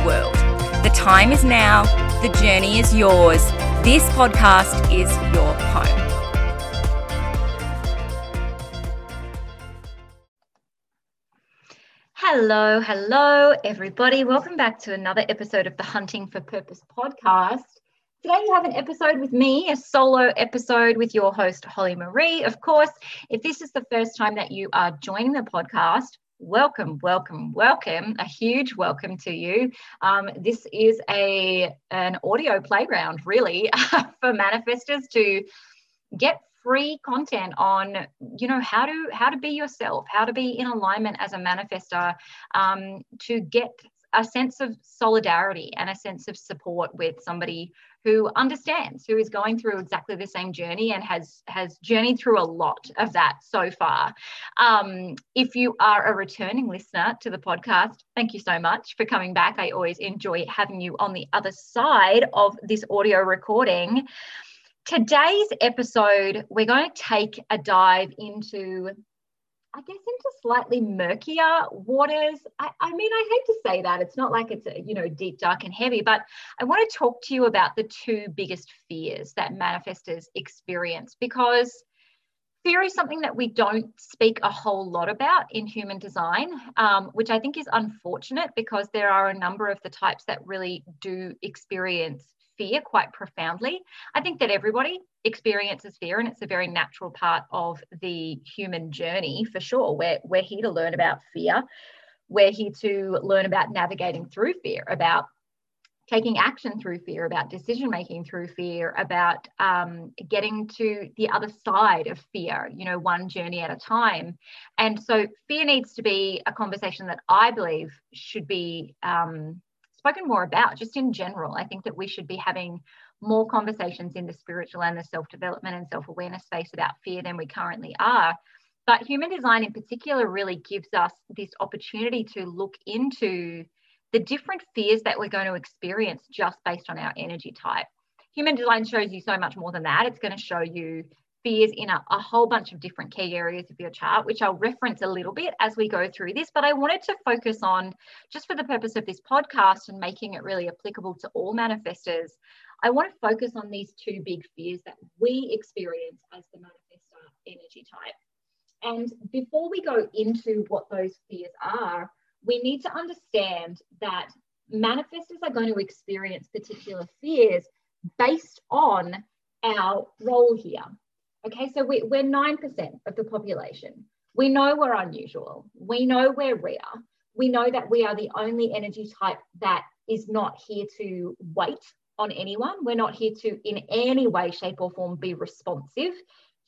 the world. The time is now, the journey is yours. This podcast is your home. Hello, hello, everybody. Welcome back to another episode of the Hunting for Purpose podcast. Today, you have an episode with me, a solo episode with your host, Holly Marie. Of course, if this is the first time that you are joining the podcast, welcome, welcome, welcome. A huge welcome to you. Um, this is a an audio playground, really, for manifestors to get free content on you know how to how to be yourself how to be in alignment as a manifestor um, to get a sense of solidarity and a sense of support with somebody who understands who is going through exactly the same journey and has has journeyed through a lot of that so far. Um, if you are a returning listener to the podcast thank you so much for coming back. I always enjoy having you on the other side of this audio recording. Today's episode we're going to take a dive into I guess into slightly murkier waters. I, I, mean, I hate to say that. It's not like it's a, you know deep, dark, and heavy, but I want to talk to you about the two biggest fears that manifestors experience because fear is something that we don't speak a whole lot about in human design, um, which I think is unfortunate because there are a number of the types that really do experience fear quite profoundly. I think that everybody experiences fear and it's a very natural part of the human journey for sure. We're, we're here to learn about fear. We're here to learn about navigating through fear, about taking action through fear, about decision making through fear, about um, getting to the other side of fear, you know, one journey at a time. And so fear needs to be a conversation that I believe should be um, spoken more about just in general. I think that we should be having more conversations in the spiritual and the self development and self awareness space about fear than we currently are. But human design in particular really gives us this opportunity to look into the different fears that we're going to experience just based on our energy type. Human design shows you so much more than that. It's going to show you fears in a, a, whole bunch of different key areas of your chart, which I'll reference a little bit as we go through this. But I wanted to focus on, just for the purpose of this podcast and making it really applicable to all manifestors, I want to focus on these two big fears that we experience as the manifestor energy type. And before we go into what those fears are, we need to understand that manifestors are going to experience particular fears based on our role here. Okay, so we, we're 9% of the population. We know we're unusual. We know we're rare. We know that we are the only energy type that is not here to wait on anyone. We're not here to, in any way, shape, or form, be responsive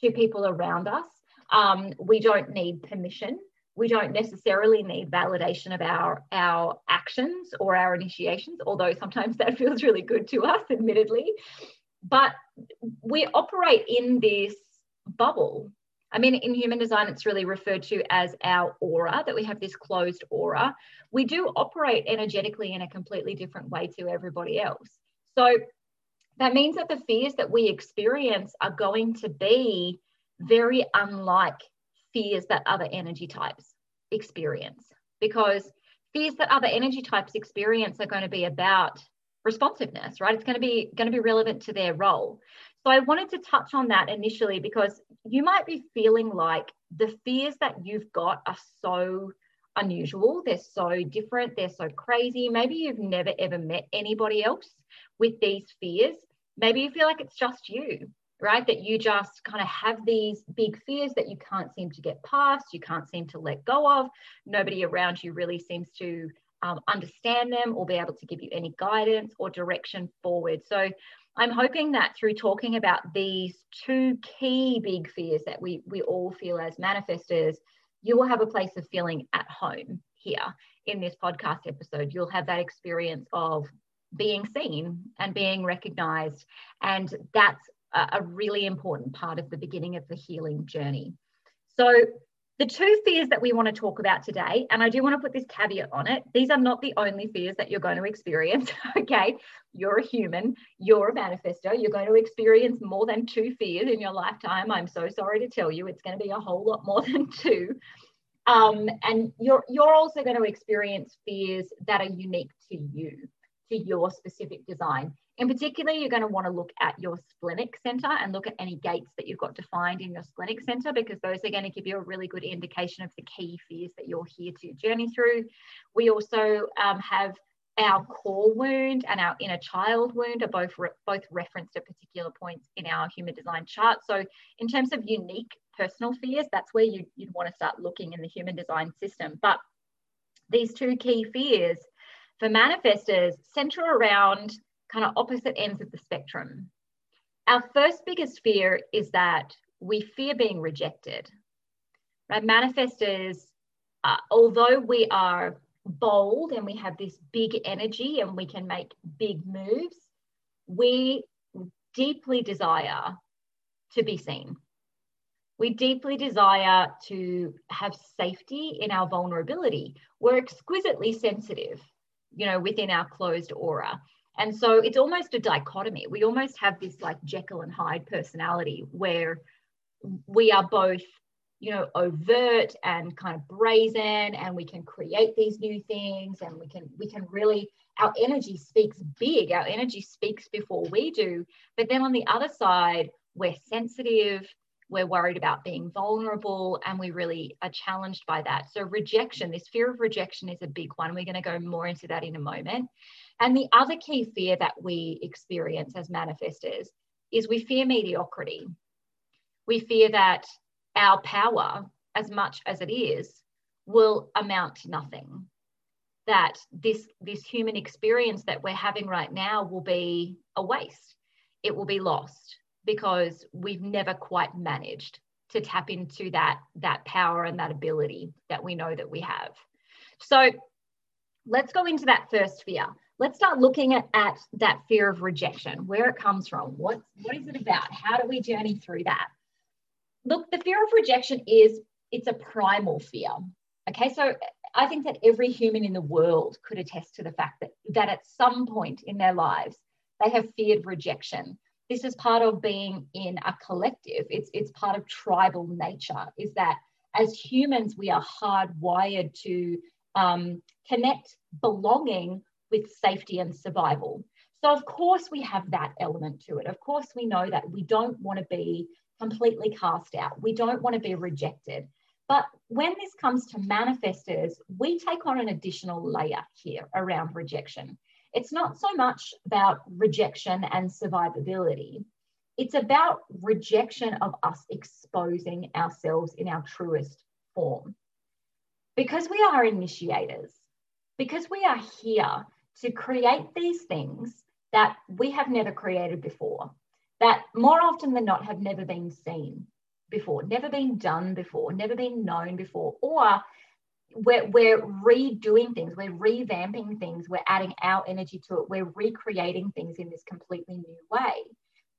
to people around us. Um, we don't need permission. We don't necessarily need validation of our, our actions or our initiations, although sometimes that feels really good to us, admittedly. But we operate in this bubble. I mean, in human design, it's really referred to as our aura, that we have this closed aura. We do operate energetically in a completely different way to everybody else. So that means that the fears that we experience are going to be very unlike fears that other energy types experience because fears that other energy types experience are going to be about responsiveness right it's going to be going to be relevant to their role so I wanted to touch on that initially because you might be feeling like the fears that you've got are so unusual, they're so different, they're so crazy. Maybe you've never ever met anybody else with these fears. Maybe you feel like it's just you, right? That you just kind of have these big fears that you can't seem to get past, you can't seem to let go of. Nobody around you really seems to um, understand them or be able to give you any guidance or direction forward. So I'm hoping that through talking about these two key big fears that we, we all feel as manifestors, you will have a place of feeling at home here in this podcast episode. You'll have that experience of being seen and being recognized. And that's a, a really important part of the beginning of the healing journey. So, the two fears that we want to talk about today, and I do want to put this caveat on it, these are not the only fears that you're going to experience. okay. You're a human, you're a manifestor. you're going to experience more than two fears in your lifetime. I'm so sorry to tell you, it's going to be a whole lot more than two. Um, and you're you're also going to experience fears that are unique to you, to your specific design. In particular, you're going to want to look at your splenic center and look at any gates that you've got defined in your splenic center because those are going to give you a really good indication of the key fears that you're here to journey through. We also um, have our core wound and our inner child wound are both re- both referenced at particular points in our human design chart. So in terms of unique personal fears, that's where you, you'd want to start looking in the human design system. But these two key fears for manifestors center around kind of opposite ends of the spectrum. Our first biggest fear is that we fear being rejected. Right? Manifestors, uh, although we are bold and we have this big energy and we can make big moves, we deeply desire to be seen. We deeply desire to have safety in our vulnerability. We're exquisitely sensitive, you know, within our closed aura. And so it's almost a dichotomy. We almost have this like Jekyll and Hyde personality where we are both you know overt and kind of brazen and we can create these new things and we can we can really our energy speaks big our energy speaks before we do but then on the other side we're sensitive we're worried about being vulnerable and we really are challenged by that. So rejection this fear of rejection is a big one. We're going to go more into that in a moment. And the other key fear that we experience as manifestors is we fear mediocrity. We fear that our power, as much as it is, will amount to nothing. That this, this human experience that we're having right now will be a waste. It will be lost because we've never quite managed to tap into that, that power and that ability that we know that we have. So let's go into that first fear. Let's start looking at, at that fear of rejection, where it comes from. What, what is it about? How do we journey through that? look, the fear of rejection is it's a primal fear. Okay, so I think that every human in the world could attest to the fact that that at some point in their lives they have feared rejection. This is part of being in a collective. It's it's part of tribal nature. Is that as humans we are hardwired to um, connect belonging with safety and survival. So of course we have that element to it. Of course we know that we don't want to be completely cast out. We don't want to be rejected. But when this comes to manifestors, we take on an additional layer here around rejection. It's not so much about rejection and survivability. It's about rejection of us exposing ourselves in our truest form. Because we are initiators, because we are here to create these things that we have never created before, that more often than not have never been seen before, never been done before, never been known before, or we're, we're redoing things, we're revamping things, we're adding our energy to it, we're recreating things in this completely new way.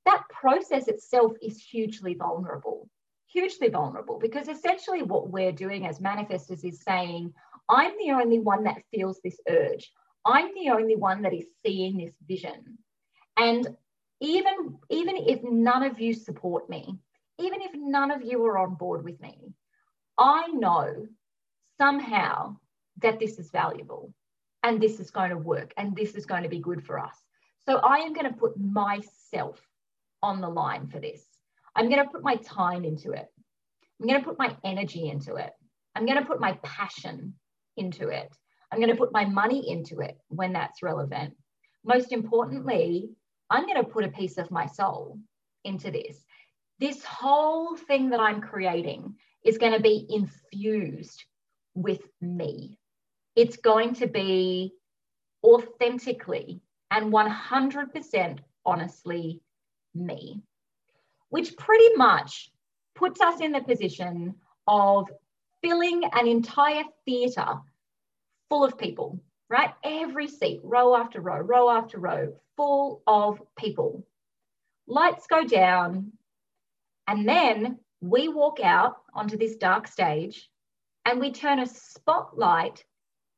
That process itself is hugely vulnerable, hugely vulnerable, because essentially what we're doing as manifestors is saying, I'm the only one that feels this urge. I'm the only one that is seeing this vision. And even, even if none of you support me, even if none of you are on board with me, I know somehow that this is valuable and this is going to work and this is going to be good for us. So I am going to put myself on the line for this. I'm going to put my time into it. I'm going to put my energy into it. I'm going to put my passion into it. I'm going to put my money into it when that's relevant. Most importantly, I'm going to put a piece of my soul into this. this whole thing that I'm creating is going to be infused with me. It's going to be authentically and 100% honestly me, which pretty much puts us in the position of filling an entire theatre full of people, right? Every seat, row after row, row after row, full of people. Lights go down, and then we walk out onto this dark stage and we turn a spotlight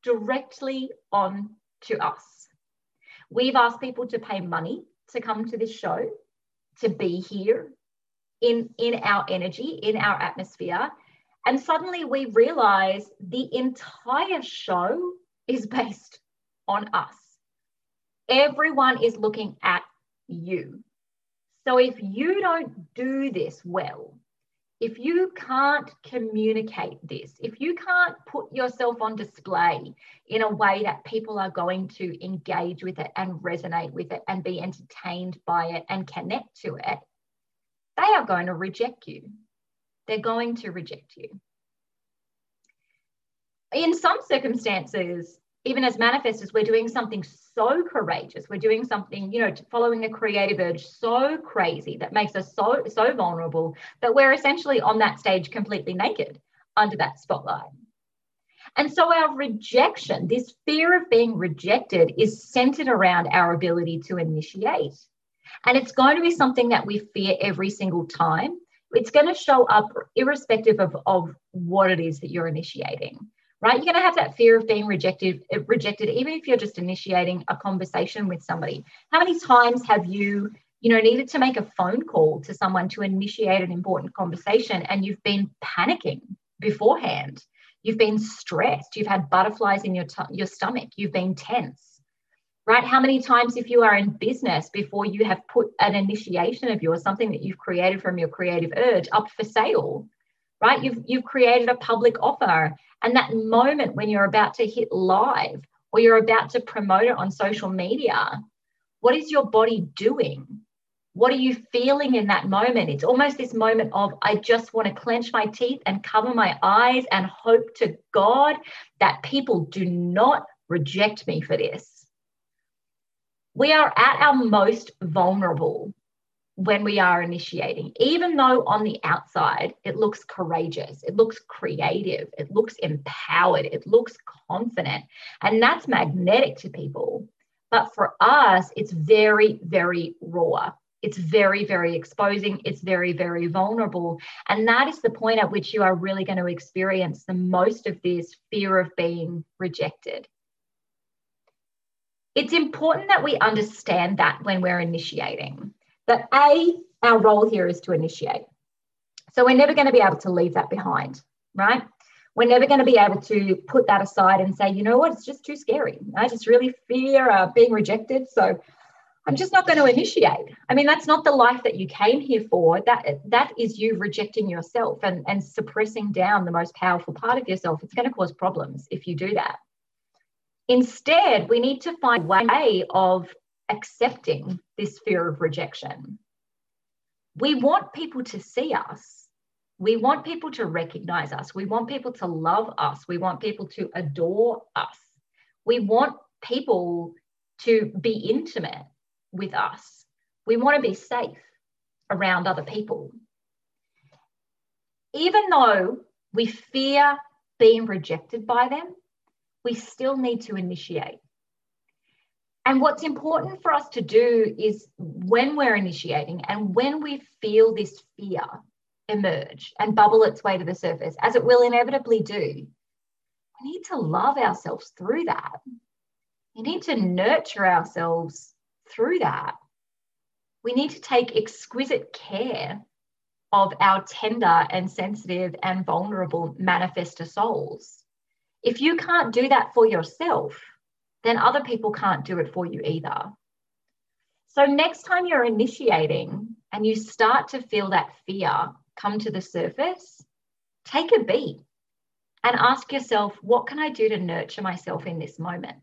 directly on to us. We've asked people to pay money to come to this show, to be here in, in our energy, in our atmosphere. And suddenly we realize the entire show is based on us. Everyone is looking at you. So if you don't do this well, if you can't communicate this, if you can't put yourself on display in a way that people are going to engage with it and resonate with it and be entertained by it and connect to it, they are going to reject you. They're going to reject you. In some circumstances, even as manifestors, we're doing something so courageous. We're doing something, you know, following a creative urge so crazy that makes us so, so vulnerable that we're essentially on that stage completely naked under that spotlight. And so our rejection, this fear of being rejected, is centered around our ability to initiate. And it's going to be something that we fear every single time. It's going to show up irrespective of, of what it is that you're initiating right? You're going to have that fear of being rejected, eh, rejected, even if you're just initiating a conversation with somebody. How many times have you, you know, needed to make a phone call to someone to initiate an important conversation and you've been panicking beforehand? You've been stressed. You've had butterflies in your t- your stomach. You've been tense, right? How many times, if you are in business, before you have put an initiation of yours, something that you've created from your creative urge, up for sale, right? You've you've created a public offer and that moment when you're about to hit live or you're about to promote it on social media, what is your body doing? What are you feeling in that moment? It's almost this moment of, I just want to clench my teeth and cover my eyes and hope to God that people do not reject me for this. We are at our most vulnerable when we are initiating, even though on the outside it looks courageous, it looks creative, it looks empowered, it looks confident, and that's magnetic to people. But for us, it's very, very raw. It's very, very exposing. It's very, very vulnerable. And that is the point at which you are really going to experience the most of this fear of being rejected. It's important that we understand that when we're initiating that A, our role here is to initiate. So we're never going to be able to leave that behind, right? We're never going to be able to put that aside and say, you know what, it's just too scary. I just really fear uh, being rejected. So I'm just not going to initiate. I mean, that's not the life that you came here for. That that is you rejecting yourself and, and suppressing down the most powerful part of yourself. It's going to cause problems if you do that. Instead, we need to find a way of accepting this fear of rejection. We want people to see us. We want people to recognize us. We want people to love us. We want people to adore us. We want people to be intimate with us. We want to be safe around other people. Even though we fear being rejected by them, we still need to initiate. And what's important for us to do is when we're initiating and when we feel this fear emerge and bubble its way to the surface, as it will inevitably do, we need to love ourselves through that. We need to nurture ourselves through that. We need to take exquisite care of our tender and sensitive and vulnerable manifestor souls. If you can't do that for yourself, then other people can't do it for you either. So, next time you're initiating and you start to feel that fear come to the surface, take a beat and ask yourself, what can I do to nurture myself in this moment?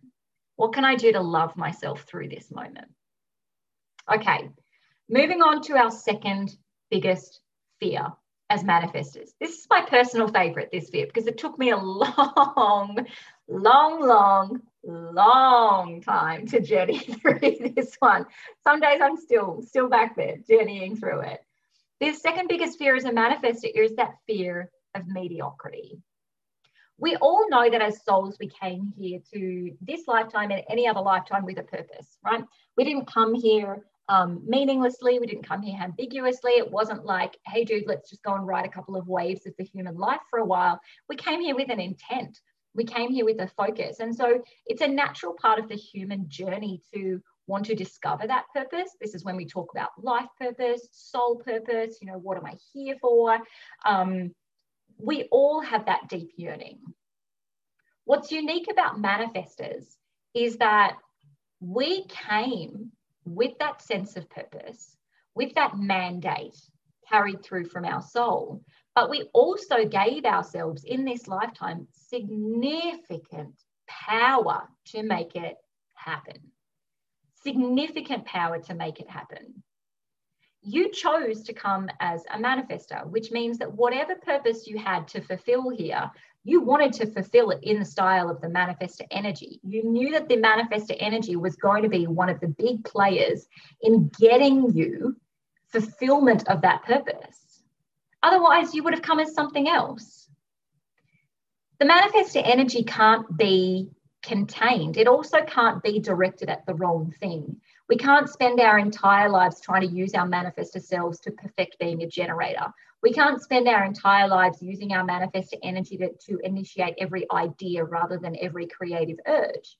What can I do to love myself through this moment? Okay, moving on to our second biggest fear as manifestors. This is my personal favorite, this fear, because it took me a long, long, long, long time to journey through this one. Some days I'm still still back there journeying through it. The second biggest fear as a manifestor is that fear of mediocrity. We all know that as souls, we came here to this lifetime and any other lifetime with a purpose, right? We didn't come here um, meaninglessly. We didn't come here ambiguously. It wasn't like, hey, dude, let's just go and ride a couple of waves of the human life for a while. We came here with an intent. We came here with a focus. And so it's a natural part of the human journey to want to discover that purpose. This is when we talk about life purpose, soul purpose, you know, what am I here for? Um, we all have that deep yearning. What's unique about manifestors is that we came with that sense of purpose, with that mandate carried through from our soul. But we also gave ourselves in this lifetime significant power to make it happen. Significant power to make it happen. You chose to come as a manifestor, which means that whatever purpose you had to fulfill here, you wanted to fulfill it in the style of the manifestor energy. You knew that the manifestor energy was going to be one of the big players in getting you fulfillment of that purpose. Otherwise, you would have come as something else. The manifestor energy can't be contained, it also can't be directed at the wrong thing. We can't spend our entire lives trying to use our manifestor selves to perfect being a generator we can't spend our entire lives using our manifestor energy to, to initiate every idea rather than every creative urge.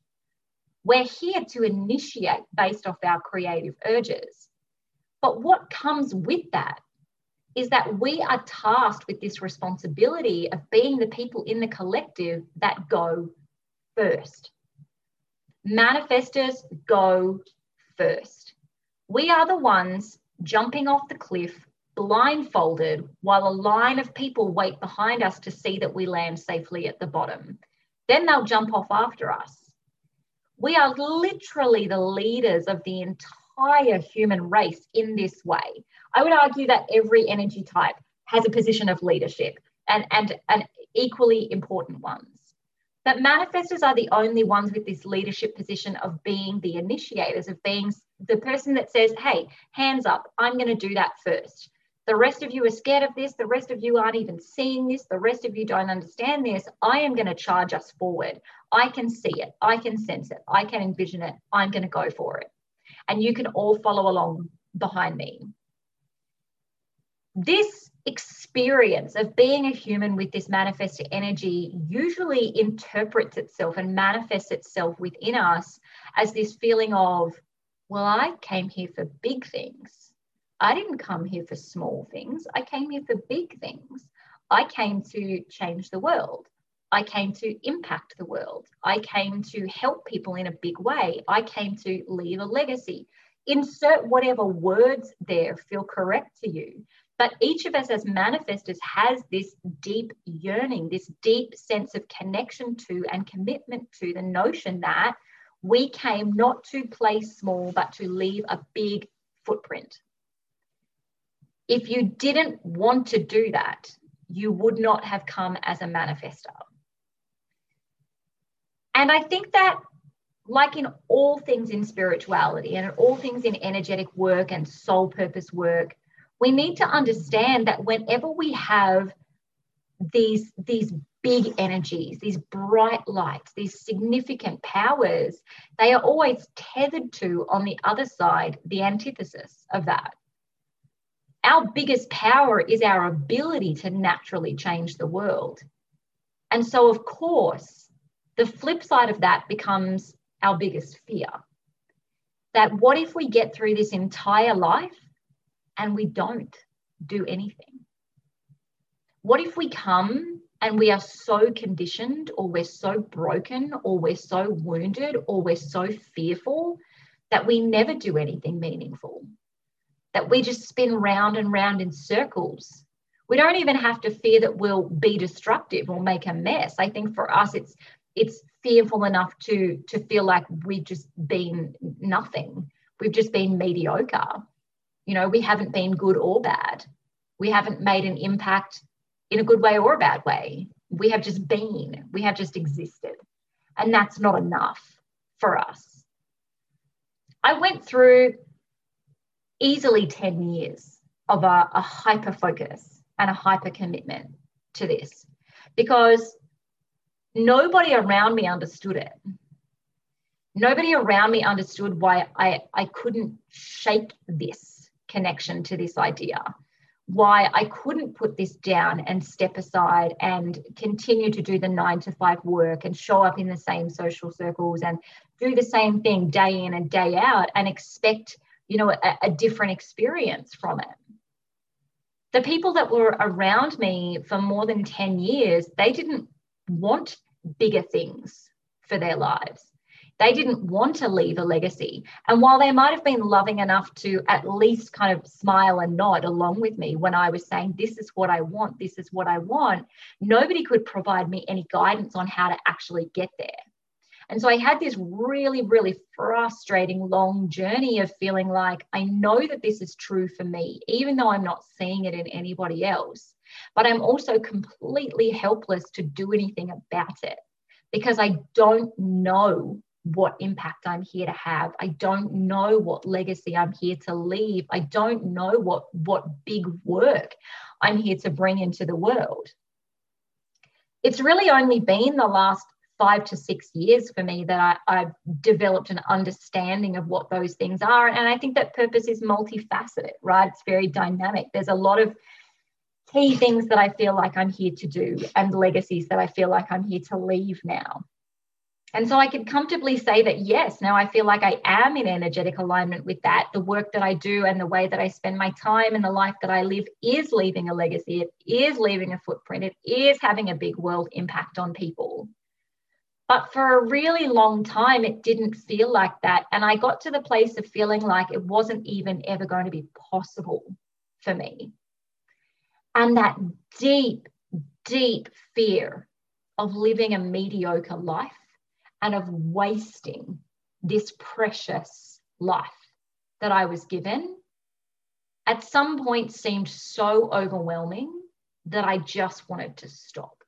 We're here to initiate based off our creative urges. But what comes with that is that we are tasked with this responsibility of being the people in the collective that go first. Manifestors go first. We are the ones jumping off the cliff blindfolded while a line of people wait behind us to see that we land safely at the bottom. Then they'll jump off after us. We are literally the leaders of the entire human race in this way. I would argue that every energy type has a position of leadership and, and, and equally important ones. But manifestors are the only ones with this leadership position of being the initiators, of being the person that says, hey, hands up, I'm going to do that first. The rest of you are scared of this. The rest of you aren't even seeing this. The rest of you don't understand this. I am going to charge us forward. I can see it. I can sense it. I can envision it. I'm going to go for it. And you can all follow along behind me. This experience of being a human with this manifested energy usually interprets itself and manifests itself within us as this feeling of, well, I came here for big things. I didn't come here for small things. I came here for big things. I came to change the world. I came to impact the world. I came to help people in a big way. I came to leave a legacy. Insert whatever words there feel correct to you. But each of us as manifestors has this deep yearning, this deep sense of connection to and commitment to the notion that we came not to play small, but to leave a big footprint. If you didn't want to do that, you would not have come as a manifestor. And I think that, like in all things in spirituality and in all things in energetic work and soul purpose work, we need to understand that whenever we have these, these big energies, these bright lights, these significant powers, they are always tethered to, on the other side, the antithesis of that our biggest power is our ability to naturally change the world. And so, of course, the flip side of that becomes our biggest fear. That what if we get through this entire life and we don't do anything? What if we come and we are so conditioned, or we're so broken, or we're so wounded, or we're so fearful that we never do anything meaningful? that we just spin round and round in circles. We don't even have to fear that we'll be destructive or make a mess. I think for us, it's it's fearful enough to to feel like we've just been nothing. We've just been mediocre. You know, we haven't been good or bad. We haven't made an impact in a good way or a bad way. We have just been, we have just existed. And that's not enough for us. I went through easily 10 years of a, a hyper focus and a hyper commitment to this because nobody around me understood it. Nobody around me understood why I, I couldn't shake this connection to this idea, why I couldn't put this down and step aside and continue to do the nine to five work and show up in the same social circles and do the same thing day in and day out and expect, you know, a, a different experience from it the people that were around me for more than 10 years, they didn't want bigger things for their lives. They didn't want to leave a legacy. And while they might have been loving enough to at least kind of smile and nod along with me when I was saying, This is what I want, this is what I want, nobody could provide me any guidance on how to actually get there. And so I had this really, really frustrating long journey of feeling like I know that this is true for me, even though I'm not seeing it in anybody else. But I'm also completely helpless to do anything about it because I don't know what impact I'm here to have. I don't know what legacy I'm here to leave. I don't know what, what big work I'm here to bring into the world. It's really only been the last five to six years for me that I, have developed an understanding of what those things are. And I think that purpose is multifaceted, right? It's very dynamic. There's a lot of key things that I feel like I'm here to do and legacies that I feel like I'm here to leave now. And so I can comfortably say that, yes, now I feel like I am in energetic alignment with that. The work that I do and the way that I spend my time and the life that I live is leaving a legacy. It is leaving a footprint. It is having a big world impact on people. But for a really long time, it didn't feel like that. And I got to the place of feeling like it wasn't even ever going to be possible for me. And that deep, deep fear of living a mediocre life and of wasting this precious life that I was given at some point seemed so overwhelming that I just wanted to stop.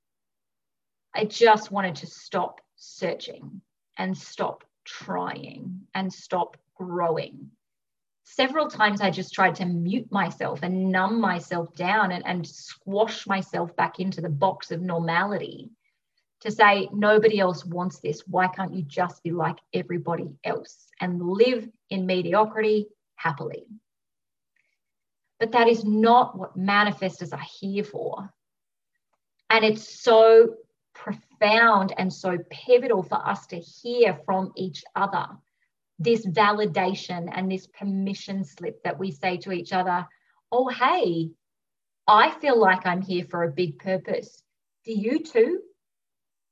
I just wanted to stop searching and stop trying and stop growing. Several times I just tried to mute myself and numb myself down and, and squash myself back into the box of normality to say, nobody else wants this. Why can't you just be like everybody else and live in mediocrity happily? But that is not what manifestors are here for. And it's so profound and so pivotal for us to hear from each other this validation and this permission slip that we say to each other oh hey i feel like i'm here for a big purpose do you too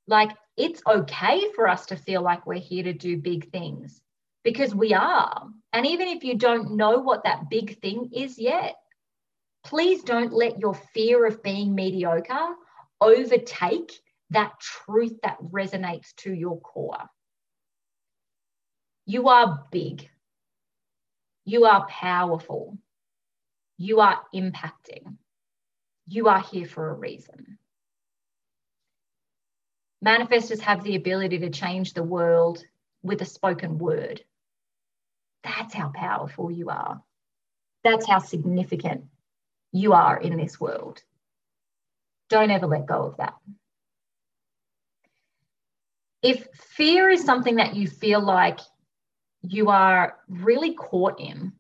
like it's okay for us to feel like we're here to do big things because we are and even if you don't know what that big thing is yet please don't let your fear of being mediocre overtake that truth that resonates to your core. You are big. You are powerful. You are impacting. You are here for a reason. Manifestors have the ability to change the world with a spoken word. That's how powerful you are. That's how significant you are in this world. Don't ever let go of that if fear is something that you feel like you are really caught in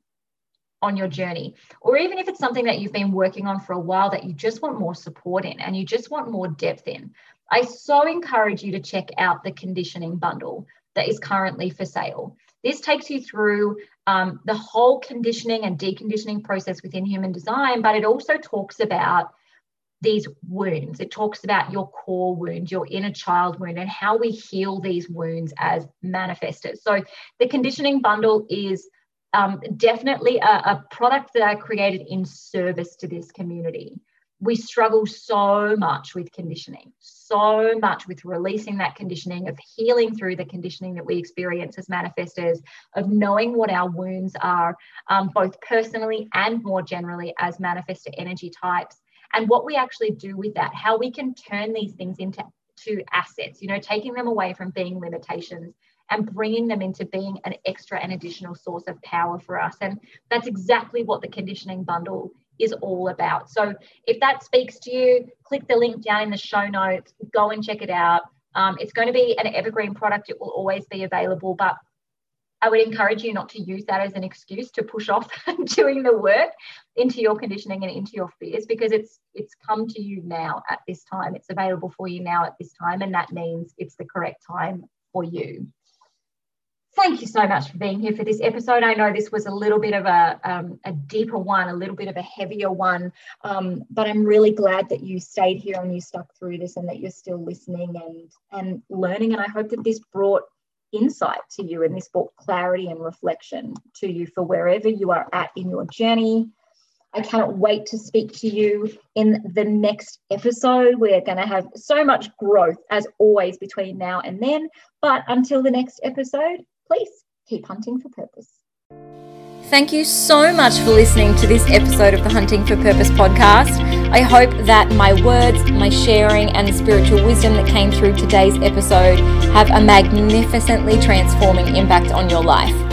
on your journey, or even if it's something that you've been working on for a while that you just want more support in and you just want more depth in, I so encourage you to check out the conditioning bundle that is currently for sale. This takes you through um, the whole conditioning and deconditioning process within human design, but it also talks about these wounds. It talks about your core wound, your inner child wound, and how we heal these wounds as manifestors. So, the conditioning bundle is um, definitely a, a product that I created in service to this community. We struggle so much with conditioning, so much with releasing that conditioning, of healing through the conditioning that we experience as manifestors, of knowing what our wounds are, um, both personally and more generally as manifestor energy types, and what we actually do with that, how we can turn these things into to assets, you know, taking them away from being limitations and bringing them into being an extra and additional source of power for us. And that's exactly what the conditioning bundle is all about. So if that speaks to you, click the link down in the show notes, go and check it out. Um, it's going to be an evergreen product, it will always be available, but I would encourage you not to use that as an excuse to push off doing the work into your conditioning and into your fears because it's it's come to you now at this time. It's available for you now at this time, and that means it's the correct time for you thank you so much for being here for this episode. I know this was a little bit of a, um, a deeper one, a little bit of a heavier one, um, but I'm really glad that you stayed here and you stuck through this and that you're still listening and, and learning. And I hope that this brought insight to you and this brought clarity and reflection to you for wherever you are at in your journey. I cannot wait to speak to you in the next episode. We're going to have so much growth as always between now and then. But until the next episode, please keep hunting for purpose. Thank you so much for listening to this episode of the Hunting for Purpose podcast. I hope that my words, my sharing, and the spiritual wisdom that came through today's episode have a magnificently transforming impact on your life.